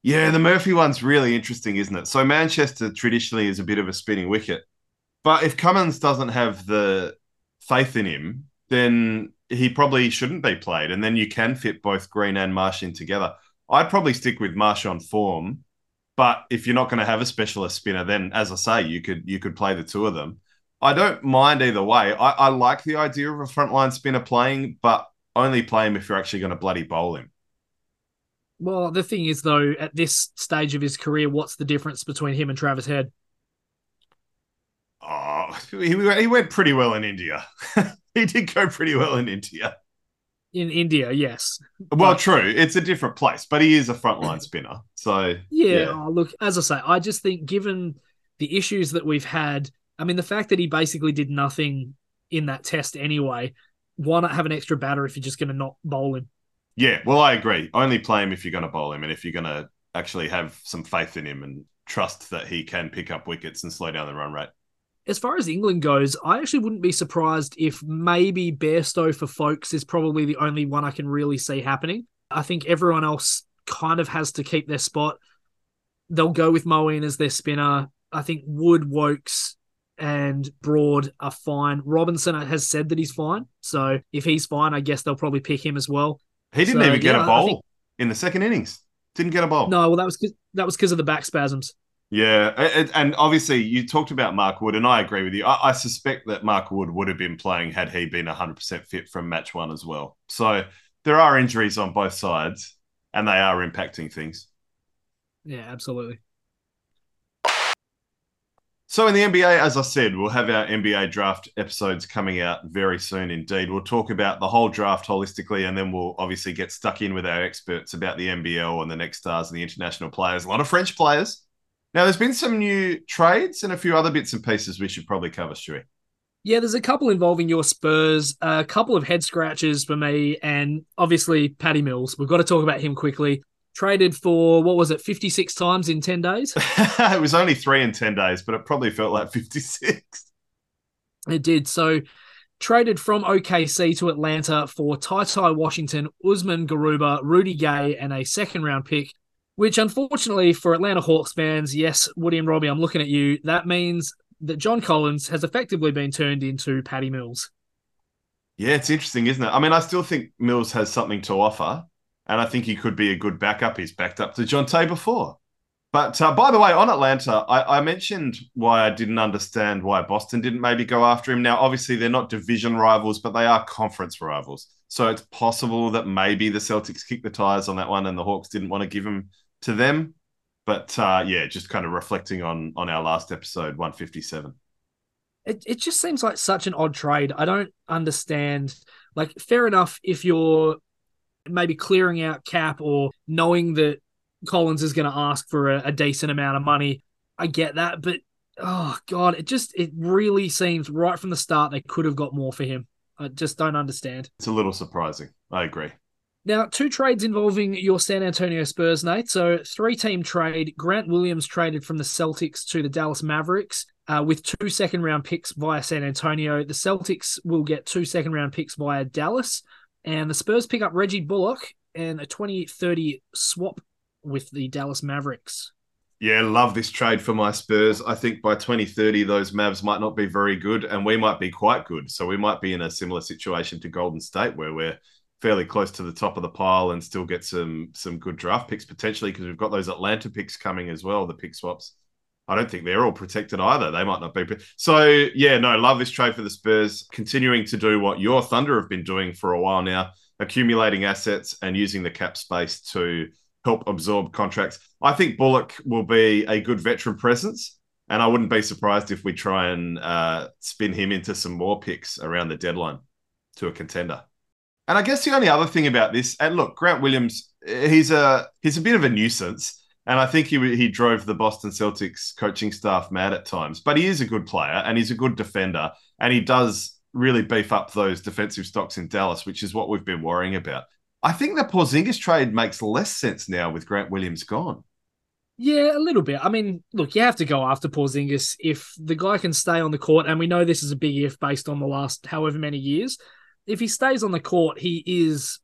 Yeah, the Murphy one's really interesting, isn't it? So Manchester traditionally is a bit of a spinning wicket. But if Cummins doesn't have the faith in him, then he probably shouldn't be played. And then you can fit both Green and Marsh in together. I'd probably stick with Marsh on form But if you're not going to have a specialist spinner, then as I say, you could you could play the two of them. I don't mind either way. I, I like the idea of a frontline spinner playing, but only play him if you're actually going to bloody bowl him. Well, the thing is, though, at this stage of his career, what's the difference between him and Travis Head? Oh, he, he went pretty well in India. he did go pretty well in India. In India, yes. Well, but, true. It's a different place, but he is a frontline spinner. So, yeah, yeah. Oh, look, as I say, I just think given the issues that we've had, I mean, the fact that he basically did nothing in that test anyway, why not have an extra batter if you're just going to not bowl him? Yeah, well, I agree. Only play him if you're going to bowl him and if you're going to actually have some faith in him and trust that he can pick up wickets and slow down the run rate. As far as England goes, I actually wouldn't be surprised if maybe Bairstow for Foakes is probably the only one I can really see happening. I think everyone else kind of has to keep their spot. They'll go with Moeen as their spinner. I think Wood, Woakes, and Broad are fine. Robinson has said that he's fine. So if he's fine, I guess they'll probably pick him as well. He didn't so, even get yeah, a bowl think... in the second innings. Didn't get a bowl. No, well that was that was because of the back spasms. Yeah, and obviously you talked about Mark Wood, and I agree with you. I, suspect that Mark Wood would have been playing had he been 100% fit from match one as well. So there are injuries on both sides, and they are impacting things. Yeah, absolutely. So in the NBA, as I said, we'll have our NBA draft episodes coming out very soon indeed. We'll talk about the whole draft holistically, and then we'll obviously get stuck in with our experts about the NBL and the next stars and the international players. A lot of French players. Now, there's been some new trades and a few other bits and pieces we should probably cover, Stewie. Yeah, there's a couple involving your Spurs, a couple of head scratches for me, and obviously Patty Mills. We've got to talk about him quickly traded for what was it 56 times in 10 days it was only three in 10 days but it probably felt like 56 it did so traded from okc to atlanta for ty ty washington usman garuba rudy gay and a second round pick which unfortunately for atlanta hawks fans yes woody and robbie i'm looking at you that means that john collins has effectively been turned into patty mills yeah it's interesting isn't it i mean i still think mills has something to offer and I think he could be a good backup. He's backed up to Jonte before. But uh, by the way, on Atlanta, I, I, mentioned why I didn't understand why Boston didn't maybe go after him. Now, obviously, they're not division rivals, but they are conference rivals. So it's possible that maybe the Celtics kicked the tires on that one and the Hawks didn't want to give him to them. But uh, yeah, just kind of reflecting on on our last episode, 157. It, it just seems like such an odd trade. I don't understand. Like, fair enough if you're maybe clearing out cap or knowing that Collins is going to ask for a, a, decent amount of money. I get that, but oh god, it just it really seems right from the start they could have got more for him. I just don't understand. It's a little surprising. I agree. Now, two trades involving your San Antonio Spurs, Nate. So, three team trade. Grant Williams traded from the Celtics to the Dallas Mavericks uh, with two second round picks via San Antonio. The Celtics will get two second round picks via Dallas. And the Spurs pick up Reggie Bullock and a 2030 swap with the Dallas Mavericks. Yeah, love this trade for my Spurs. I think by 2030, those Mavs might not be very good, and we might be quite good. So we might be in a similar situation to Golden State, where we're fairly close to the top of the pile and still get some some good draft picks potentially because we've got those Atlanta picks coming as well, the pick swaps. I don't think they're all protected either. They might not be. So yeah, no, love this trade for the Spurs, continuing to do what your Thunder have been doing for a while now, accumulating assets and using the cap space to help absorb contracts. I think Bullock will be a good veteran presence, and I wouldn't be surprised if we try and uh, spin him into some more picks around the deadline to a contender. And I guess the only other thing about this, and look, Grant Williams, he's a he's a bit of a nuisance and I think he he drove the Boston Celtics coaching staff mad at times. But he is a good player and he's a good defender, and he does really beef up those defensive stocks in Dallas, which is what we've been worrying about. I think the Porzingis trade makes less sense now with Grant Williams gone. Yeah, a little bit. I mean, look, you have to go after Porzingis if the guy can stay on the court, and we know this is a big if based on the last however many years. If he stays on the court, he is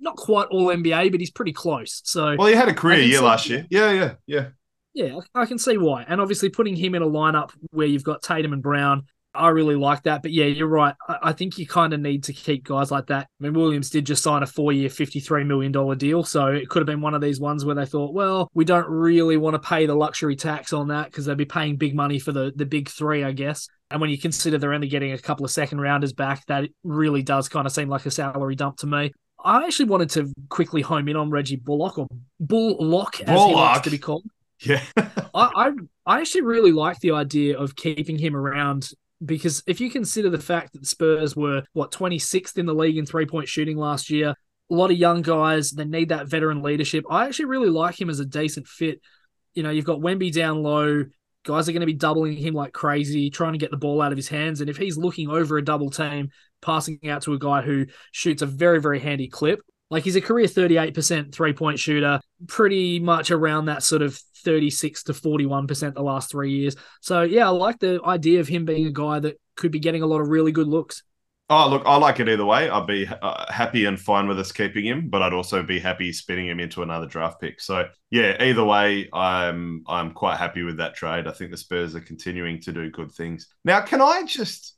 not quite all NBA, but he's pretty close. So well, he had a career year last year. Yeah, yeah, yeah. Yeah, I can see why. And obviously, putting him in a lineup where you've got Tatum and Brown, I really like that. But yeah, you're right. I, I think you kind of need to keep guys like that. I mean, Williams did just sign a four year, $53 million deal. So it could have been one of these ones where they thought, well, we don't really want to pay the luxury tax on that because they'd be paying big money for the, the big three, I guess. And when you consider they're only getting a couple of second rounders back, that really does kind of seem like a salary dump to me. I actually wanted to quickly home in on Reggie Bullock or Bullock, as Bullock. he likes to be called. Yeah. I, I I actually really like the idea of keeping him around because if you consider the fact that the Spurs were what 26th in the league in three point shooting last year, a lot of young guys, they need that veteran leadership. I actually really like him as a decent fit. You know, you've got Wemby down low. Guys are going to be doubling him like crazy, trying to get the ball out of his hands. And if he's looking over a double team, passing out to a guy who shoots a very, very handy clip, like he's a career 38% three point shooter, pretty much around that sort of 36 to 41% the last three years. So, yeah, I like the idea of him being a guy that could be getting a lot of really good looks. Oh, look, I like it either way. I'd be uh, happy and fine with us keeping him, but I'd also be happy spinning him into another draft pick. So, yeah, either way, I'm I'm quite happy with that trade. I think the Spurs are continuing to do good things. Now, can I just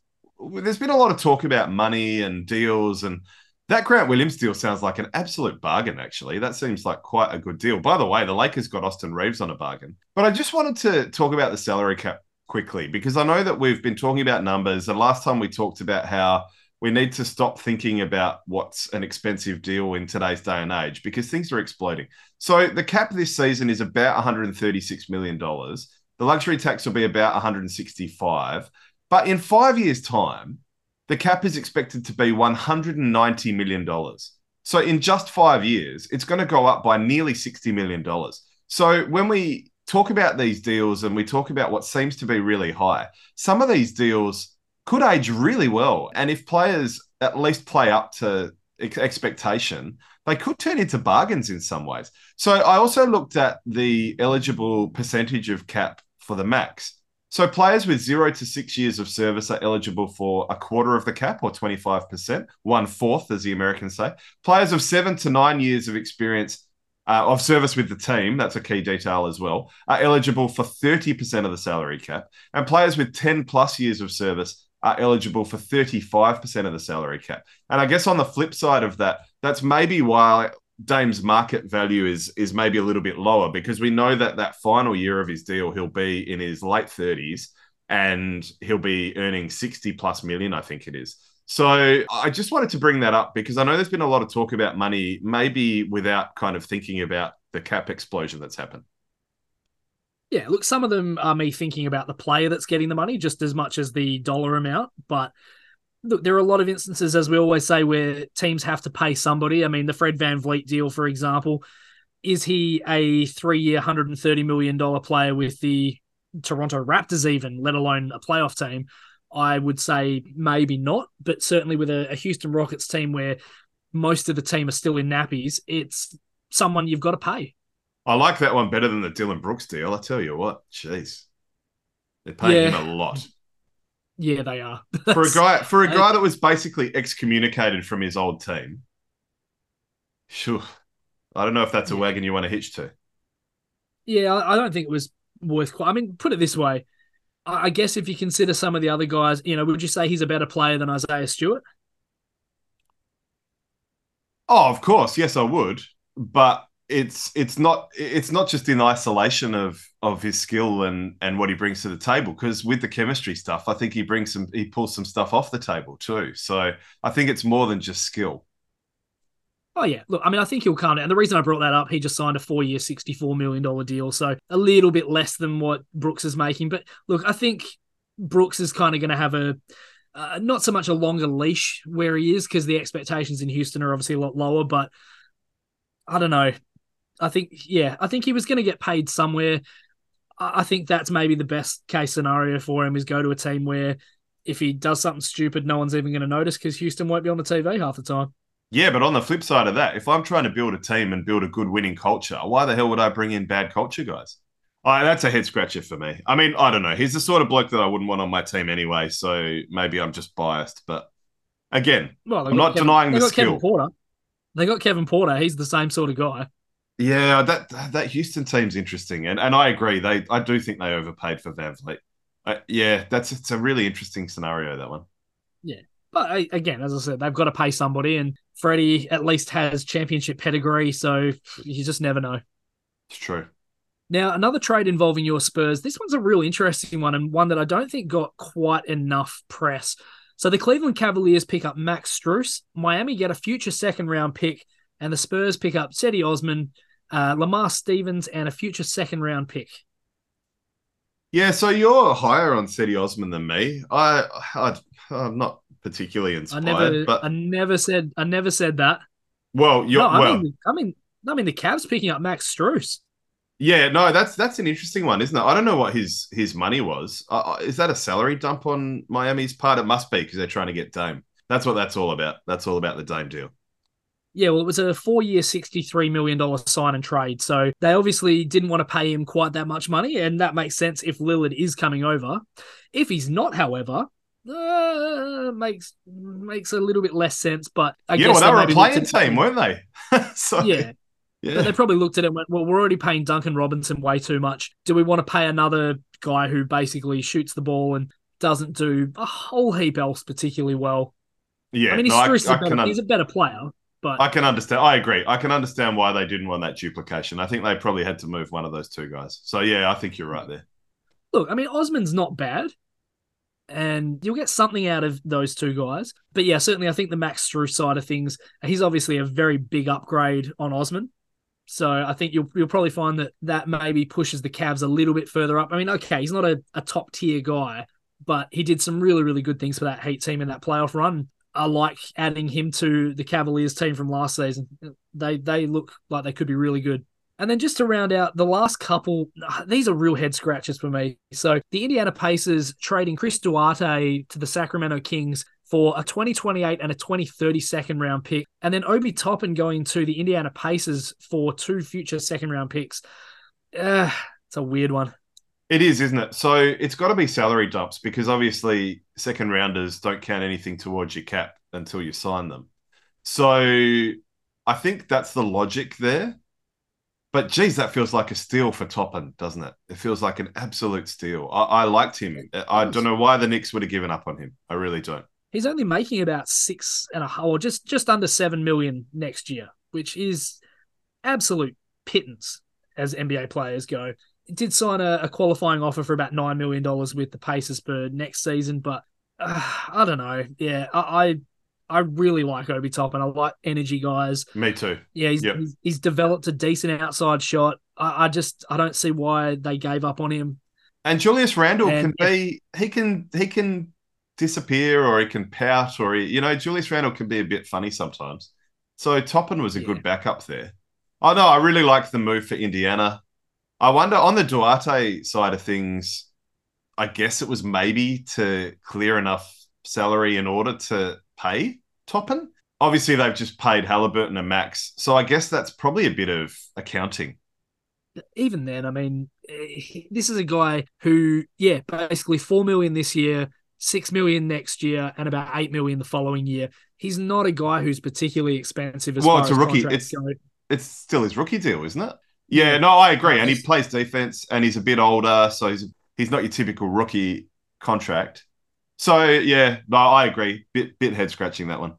there's been a lot of talk about money and deals and that Grant Williams deal sounds like an absolute bargain, actually. That seems like quite a good deal. By the way, the Lakers got Austin Reaves on a bargain. But I just wanted to talk about the salary cap quickly because I know that we've been talking about numbers. And last time we talked about how we need to stop thinking about what's an expensive deal in today's day and age because things are exploding. So the cap this season is about $136 million. The luxury tax will be about 165. But in five years' time, the cap is expected to be $190 million. So in just five years, it's going to go up by nearly $60 million. So when we talk about these deals and we talk about what seems to be really high, some of these deals could age really well. And if players at least play up to expectation, they could turn into bargains in some ways. So I also looked at the eligible percentage of cap for the max. So players with zero to six years of service are eligible for a quarter of the cap or 25%, one fourth, as the Americans say. Players of seven to nine years of experience uh, of service with the team, that's a key detail as well, are eligible for 30% of the salary cap. And players with 10 plus years of service are eligible for 35% of the salary cap. And I guess on the flip side of that, that's maybe why Dame's market value is is maybe a little bit lower because we know that that final year of his deal he'll be in his late 30s and he'll be earning 60 plus million I think it is. So I just wanted to bring that up because I know there's been a lot of talk about money maybe without kind of thinking about the cap explosion that's happened. Yeah, look, some of them are me thinking about the player that's getting the money just as much as the dollar amount, but look, there are a lot of instances, as we always say, where teams have to pay somebody. I mean, the Fred VanVleet deal, for example, is he a hundred and thirty million dollar player with the Toronto Raptors, even let alone a playoff team? I would say maybe not, but certainly with a, a Houston Rockets team where most of the team are still in nappies, it's someone you've got to pay. I like that one better than the Dillon Brooks deal. I tell you what, jeez, they're paying yeah. him a lot. Yeah, they are. for a guy for a guy that was basically excommunicated from his old team. Sure. I don't know if that's a yeah. wagon you want to hitch to. Yeah, I don't think it was worth. I mean, put it this way: I guess if you consider some of the other guys, you know, would you say he's a better player than Isaiah Stewart? Oh, of course, yes, I would. But it's it's not it's not just in isolation of of his skill and and what he brings to the table because with the chemistry stuff i think he brings some he pulls some stuff off the table too so i think it's more than just skill Oh yeah, look, I mean, I think he'll down. And the reason I brought that up, he just signed a four-year, sixty-four million dollar deal, so a little bit less than what Brooks is making. But look, I think Brooks is kind of going to have a uh, not so much a longer leash where he is because the expectations in Houston are obviously a lot lower. But I don't know. I think, yeah, I think he was going to get paid somewhere. I think that's maybe the best case scenario for him is go to a team where if he does something stupid, no one's even going to notice because Houston won't be on the TV half the time. Yeah, but on the flip side of that, if I'm trying to build a team and build a good winning culture, why the hell would I bring in bad culture guys? Oh, that's a head scratcher for me. I mean, I don't know. He's the sort of bloke that I wouldn't want on my team anyway, so maybe I'm just biased. But again, well, I'm not Kevin, denying the skill. Kevin Porter. They got Kevin Porter. He's the same sort of guy. Yeah, that that Houston team's interesting, and and I agree. They I do think they overpaid for VanVleet. Uh, yeah, that's it's a really interesting scenario that one. Yeah, but again, as I said, they've got to pay somebody, and Freddie at least has championship pedigree, so you just never know. It's true. Now, another trade involving your Spurs. This one's a real interesting one, and one that I don't think got quite enough press. So the Cleveland Cavaliers pick up Max Strus, Miami get a future second round pick, and the Spurs pick up Cedi Osman, uh, Lamar Stevens, and a future second round pick. Yeah, so you're higher on Cedi Osman than me. I, I I'm not particularly inspired. I never, but I never said, I never said that. well, you're No, I well, mean, I mean, I mean, the Cavs picking up Max Strus. yeah, no, that's that's an interesting one, isn't it? I don't know what his his money was. Uh, is that a salary dump on Miami's part? It must be because they're trying to get Dame. That's what that's all about. That's all about the Dame deal. Yeah, well, it was a four-year, sixty-three million dollar sign and trade. So they obviously didn't want to pay him quite that much money, and that makes sense if Lillard is coming over. If he's not, however, uh, makes makes a little bit less sense. But I yeah, guess well, they were a playing team, weren't they? so, Yeah, but yeah. they probably looked at it and went, "Well, we're already paying Duncan Robinson way too much. Do we want to pay another guy who basically shoots the ball and doesn't do a whole heap else particularly well?" Yeah, I mean, he's, no, I, better, he's a better player, but I can understand. I agree. I can understand why they didn't want that duplication. I think they probably had to move one of those two guys. So yeah, I think you're right there. look, I mean, Osman's not bad, and you'll get something out of those two guys. But yeah, certainly, I think the Max Strus side of things, he's obviously a very big upgrade on Osman. So I think you'll you'll probably find that that maybe pushes the Cavs a little bit further up. I mean, okay, he's not a, a top tier guy, but he did some really really good things for that Heat team in that playoff run. I like adding him to the Cavaliers team from last season. They they look like they could be really good. And then just to round out the last couple, these are real head scratches for me. So the Indiana Pacers trading Chris Duarte to the Sacramento Kings for a 2028 and a 2030 second round pick. And then Obi Toppin going to the Indiana Pacers for two future second round picks. Uh, it's a weird one. It is, isn't it? So it's got to be salary dumps because obviously second rounders don't count anything towards your cap until you sign them. So I think that's the logic there. But geez, that feels like a steal for Toppin, doesn't it? It feels like an absolute steal. I, I liked him. I don't know why the Knicks would have given up on him. I really don't. He's only making about six and a half, or just just under seven million next year, which is absolute pittance as NBA players go. Did sign a, a qualifying offer for about nine million dollars with the Pacers for next season, but uh, I don't know. Yeah, I, I I really like Obi Toppin. I like energy guys. Me too. Yeah, he's, Yep. he's, he's developed a decent outside shot. I, I just I don't see why they gave up on him. And Julius Randle And can be he can he can disappear or he can pout or he, you know Julius Randle can be a bit funny sometimes. So Toppin was a Yeah. good backup there. Oh no, I really like the move for Indiana. I wonder on the Duarte side of things, I guess it was maybe to clear enough salary in order to pay Toppin. Obviously, they've just paid Halliburton and Max, so I guess that's probably a bit of accounting. even then, I mean, eh, this is a guy who, yeah, basically four million this year, six million next year, and about eight million the following year. He's not a guy who's particularly expensive as Well, far it's a rookie. It's- go. it's still his rookie deal, isn't it? Yeah, no, I agree. And he plays defense and he's a bit older, so he's he's not your typical rookie contract. So yeah, no, I agree. Bit bit head scratching that one.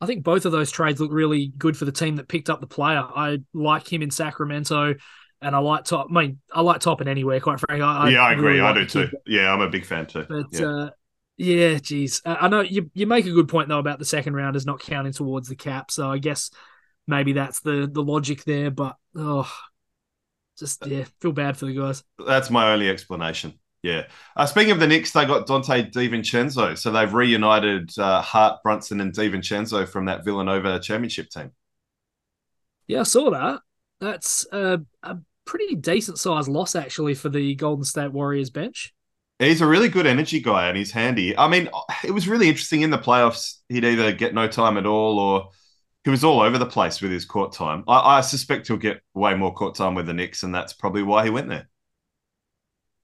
I think both of those trades look really good for the team that picked up the player. I like him in Sacramento, and I like Top. I mean, I like Toppin anywhere. Quite frankly, I, yeah, I agree. really I like do too. kid. Yeah, I'm a big fan too. But yeah. uh, yeah, geez, I I know you you make a good point though about the second rounders not counting towards the cap. So I guess maybe that's the the logic there. But oh, just yeah, feel bad for the guys. That's my only explanation. Yeah. Uh, speaking of the Knicks, they got Donte DiVincenzo, so they've reunited uh, Hart, Brunson, and DiVincenzo from that Villanova championship team. Yeah, I saw that. That's a, a pretty decent sized loss actually for the Golden State Warriors bench. He's a really good energy guy and he's handy. I mean, it was really interesting in the playoffs. He'd either get no time at all or he was all over the place with his court time. I, I suspect he'll get way more court time with the Knicks, and that's probably why he went there.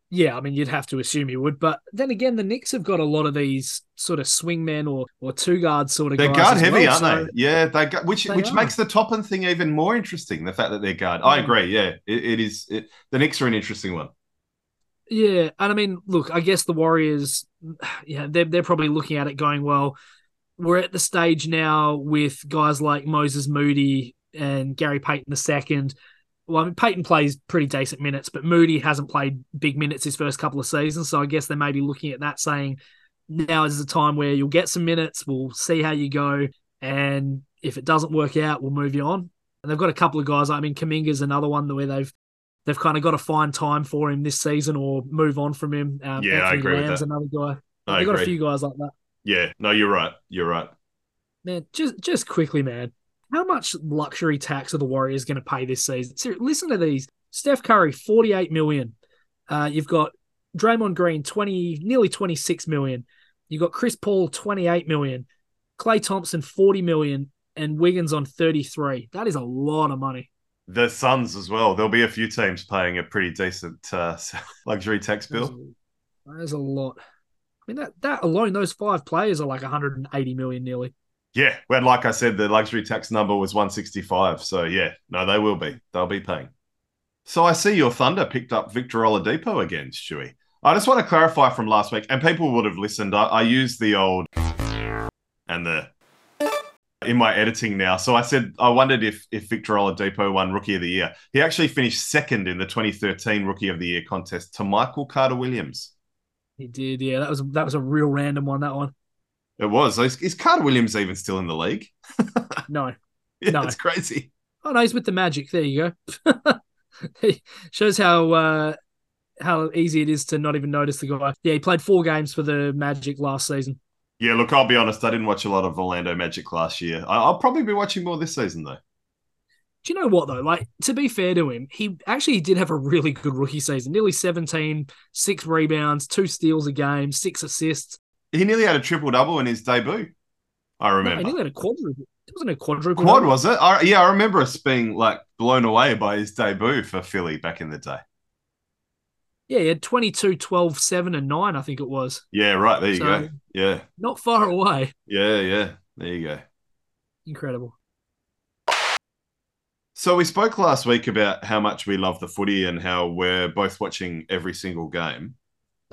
Yeah, I mean, you'd have to assume he would. But then again, the Knicks have got a lot of these sort of swingmen or or two guard sort of guys. They're guard heavy, well, aren't so- they? Yeah, they gu- which They which are. makes the top Toppin thing even more interesting. The fact that they're guard. I agree. Yeah, it, it is. It, the Knicks are an interesting one. Yeah, and I mean, look, I guess the Warriors, yeah, they're they're probably looking at it going, well, we're at the stage now with guys like Moses Moody and Gary Payton II. Well, I mean, Payton plays pretty decent minutes, but Moody hasn't played big minutes his first couple of seasons. So I guess they may be looking at that saying, now is the time where you'll get some minutes. We'll see how you go. And if it doesn't work out, we'll move you on. And they've got a couple of guys. I mean, Kuminga's another one where they've they've kind of got to find time for him this season or move on from him. Um, yeah, Anthony I agree Lamb's with that. another guy. I they've got a few guys like that. Yeah, no, you're right. You're right. Man, just just quickly, man. How much luxury tax are the Warriors going to pay this season? Seriously, listen to these. Steph Curry, 48 million. Uh, you've got Draymond Green, 20, nearly 26 million. You've got Chris Paul, 28 million. Klay Thompson, 40 million. And Wiggins on 33. That is a lot of money. The Suns as well. There'll be a few teams paying a pretty decent uh, luxury tax bill. That is a lot. I mean, that, that alone, those five players are like 180 million nearly. Yeah, when like I said, the luxury tax number was 165. So yeah, no, they will be. They'll be paying. So I see your Thunder picked up Victor Oladipo again, Stewie. I just want to clarify from last week, and people would have listened. I, I used the old and the in my editing now. So I said I wondered if if Victor Oladipo won Rookie of the Year. He actually finished second in the 2013 Rookie of the Year contest to Michael Carter Williams. He did, yeah. That was that was a real random one. That one. It was. Is, Carter Williams even still in the league? no. yeah, no. it's crazy. Oh no, he's with the Magic. There you go. shows how uh, how easy it is to not even notice the guy. Yeah, he played four games for the Magic last season. Yeah, look, I'll be honest. I didn't watch a lot of Orlando Magic last year. I'll probably be watching more this season though. Do you know what though? Like to be fair to him, he actually did have a really good rookie season. Nearly 17, six rebounds, two steals a game, six assists. He nearly had a triple double in his debut. I remember. No, he nearly had a quadruple. It wasn't a quadruple. Quad was it? I, yeah, I remember us being like blown away by his debut for Philly back in the day. Yeah, he had 22, 12, 7, and 9, I think it was. Yeah, right. There you so, go. Yeah. Not far away. Yeah, yeah. There you go. Incredible. So we spoke last week about how much we love the footy and how we're both watching every single game.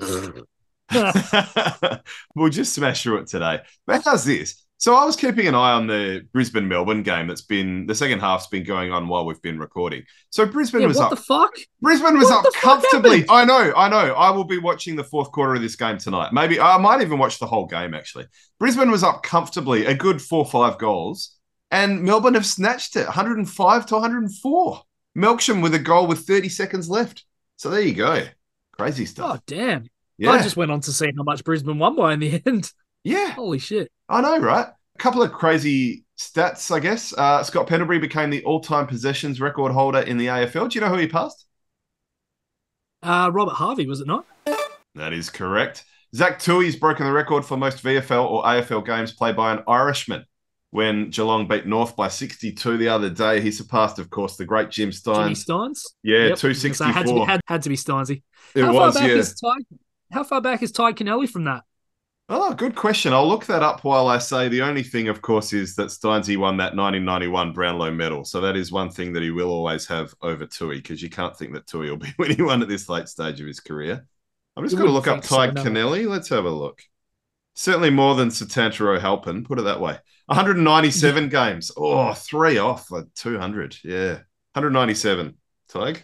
we'll just smash through it today. But how's this? So I was keeping an eye on the Brisbane Melbourne game that's been the second half's been going on while we've been recording. So Brisbane yeah, was what up. the fuck? Brisbane was what up comfortably. I know, I know. I will be watching the fourth quarter of this game tonight. Maybe I might even watch the whole game actually. Brisbane was up comfortably, a good four five goals, and Melbourne have snatched it, 105 to 104. Melksham with a goal with 30 seconds left. So there you go. Crazy stuff. Oh damn. Yeah. I just went on to see how much Brisbane won by in the end. Yeah. Holy shit. I know, right? A couple of crazy stats, I guess. Uh, Scott Pendlebury became the all time possessions record holder in the AFL. Do you know who he passed? Uh, Robert Harvey, was it not? That is correct. Zac Tuohy's broken the record for most VFL or AFL games played by an Irishman. When Geelong beat North by 62 the other day, he surpassed, of course, the great Jim Stynes. Jimmy Stynes? Yeah, yep. 264. Had to, be, had, had to be Stynesy. It How was, yeah. How far back is Tadhg Kennelly from that? Oh, good question. I'll look that up while I say the only thing, of course, is that Stynesy won that 1991 Brownlow medal. So that is one thing that he will always have over Tuohy because you can't think that Tuohy will be winning one at this late stage of his career. I'm just going to look up Tadhg so, Kennelly. Let's have a look. Certainly more than Setanta Ó hAilpín, put it that way. 197 games. Oh, three off at 200. Yeah. 197. Tig.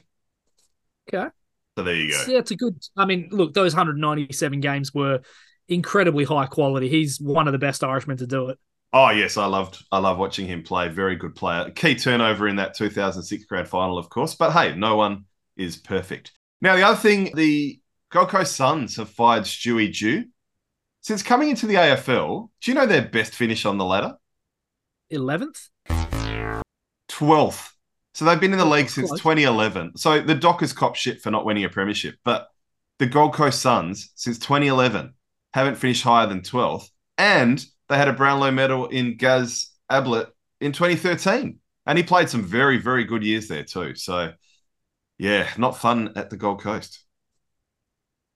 Okay. So there you go. Yeah, it's a good. I mean, look, those 197 games were incredibly high quality. He's one of the best Irishmen to do it. Oh yes, I loved I love watching him play. Very good player. Key turnover in that 2006 grand final, of course. But hey, no one is perfect. Now the other thing, the Gold Coast Suns have fired Stuey Dew. Since coming into the AFL, do you know their best finish on the ladder? 11th? 12th. So they've been in the oh, league since 2011. So the Dockers cop shit for not winning a premiership, but the Gold Coast Suns since 2011 haven't finished higher than 12th, and they had a Brownlow medal in Gaz Ablett in 2013, and he played some very very good years there too. So yeah, not fun at the Gold Coast.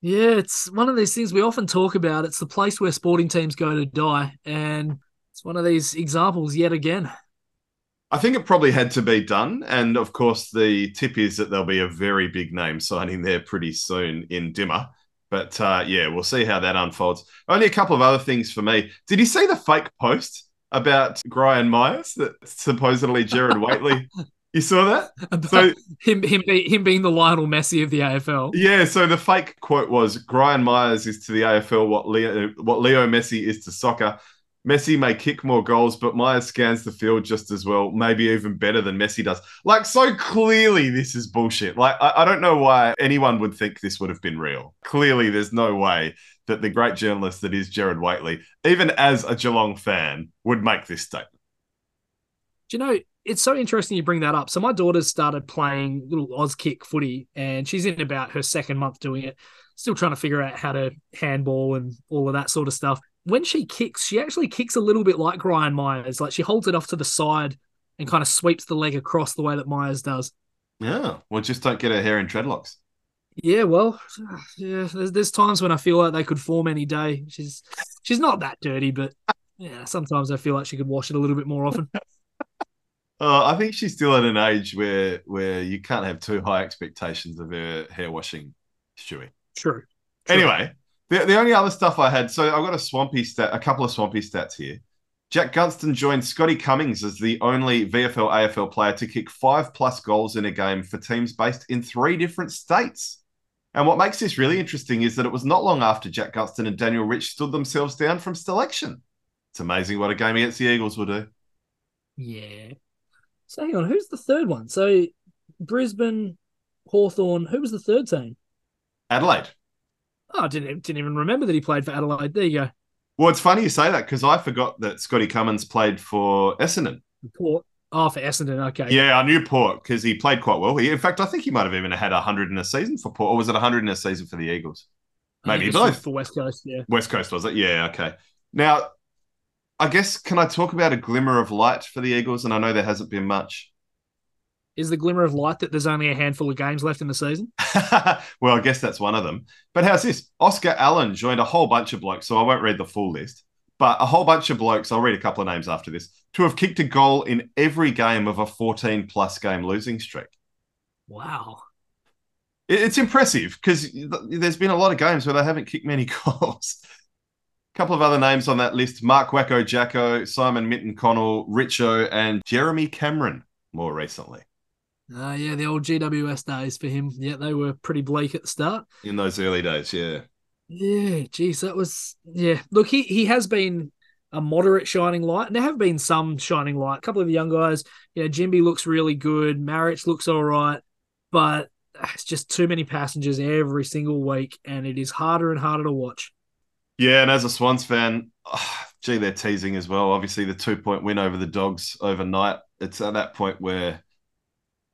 Yeah, it's one of these things we often talk about. It's the place where sporting teams go to die, and it's one of these examples yet again. I think it probably had to be done. And of course, the tip is that there'll be a very big name signing there pretty soon in Dimma. But uh, yeah, we'll see how that unfolds. Only a couple of other things for me. Did you see the fake post about Gryan Miers that supposedly Gerard Whateley? You saw that? About so him, him, him being the Lionel Messi of the AFL. Yeah. So the fake quote was: "Gryan Miers is to the AFL what Leo, what Leo Messi is to soccer." Messi may kick more goals, but Miers scans the field just as well, maybe even better than Messi does. Like, so clearly, this is bullshit. Like, I, I, don't know why anyone would think this would have been real. Clearly, there's no way that the great journalist that is Gerard Whateley, even as a Geelong fan, would make this statement. Do you know, it's so interesting you bring that up. So, my daughter's started playing little Oz kick footy, and she's in about her second month doing it. Still trying to figure out how to handball and all of that sort of stuff when she kicks, she actually kicks a little bit like Gryan Miers. Like she holds it off to the side and kind of sweeps the leg across the way that Miers does. Yeah, well, just don't get her hair in dreadlocks. Yeah, well, yeah. There's, there's times when I feel like they could form any day. She's she's not that dirty, but yeah, sometimes I feel like she could wash it a little bit more often. Uh, I think she's still at an age where where you can't have too high expectations of her hair washing, Stewie. True. True. Anyway, the, the only other stuff I had, so I've got a swampy stat, a couple of swampy stats here. Jack Gunston joined Scotty Cummings as the only VFL AFL player to kick five plus goals in a game for teams based in three different states. And what makes this really interesting is that it was not long after Jack Gunston and Daniel Rich stood themselves down from selection. It's amazing what a game against the Eagles will do. Yeah. So hang on, who's the third one? So Brisbane, Hawthorn. who was the third team? Adelaide. Oh, I didn't didn't even remember that he played for Adelaide. There you go. Well, it's funny you say that because I forgot that Scotty Cummings played for Essendon. Port. Oh, for Essendon. Okay. Yeah, I knew Port because he played quite well. He, in fact, I think he might have even had hundred in a season for Port, or was it hundred in a season for the Eagles? Maybe both for West Coast. Yeah, West Coast was it? Yeah. Okay. Now, I guess can I talk about a glimmer of light for the Eagles? And I know there hasn't been much is the glimmer of light that there's only a handful of games left in the season? well, I guess that's one of them. But how's this? Oscar Allen joined a whole bunch of blokes, so I won't read the full list, but a whole bunch of blokes, I'll read a couple of names after this, to have kicked a goal in every game of a 14 plus game losing streak. Wow. It's impressive because there's been a lot of games where they haven't kicked many goals. Couple of other names on that list Mark Wacko Jacko, Simon Minton Connell, Richo, and Jeremy Cameron more recently. Uh, yeah, the old GWS days for him. Yeah, they were pretty bleak at the start. In those early days, yeah. Yeah, geez, that was yeah. Look, he he has been a moderate shining light. And there have been some shining light. A couple of the young guys, you know, Ginbey looks really good. Maric looks all right, but it's just too many passengers every single week, and it is harder and harder to watch. Yeah, and as a Swans fan, oh, gee, they're teasing as well. Obviously, the two point win over the Dogs overnight. It's at that point where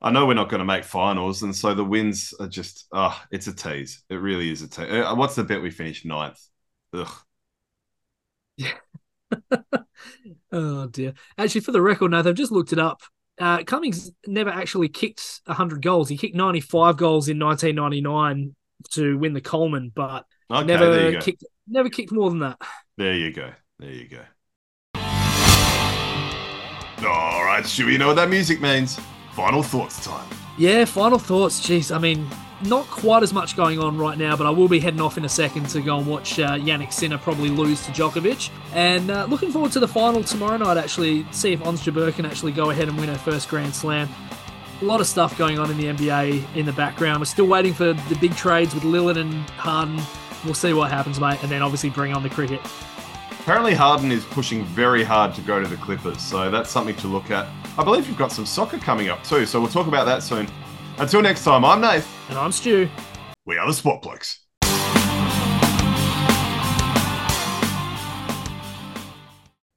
I know we're not going to make finals, and so the wins are just ah, oh, it's a tease. It really is a tease. Uh, what's the bet we finish ninth? Ugh. Yeah. oh dear. Actually, for the record, Nathan, I've just looked it up. Uh, Cummings never actually kicked 100 goals. He kicked 95 goals in 1999 to win the Coleman, but okay, never kicked never kicked more than that. There you go. There you go. All right, Stu, you know what that music means final thoughts time. Yeah, final thoughts. Jeez, I mean, not quite as much going on right now, but I will be heading off in a second to go and watch uh, Jannik Sinner probably lose to Djokovic. And uh, looking forward to the final tomorrow night, actually, see if Ons Jabeur can actually go ahead and win her first Grand Slam. A lot of stuff going on in the NBA in the background. We're still waiting for the big trades with Lillard and Harden. We'll see what happens, mate, and then obviously bring on the cricket. Apparently, Harden is pushing very hard to go to the Clippers, so that's something to look at. I believe you've got some soccer coming up too, so we'll talk about that soon. Until next time, I'm Nate. And I'm Stu. We are the Sport Blokes.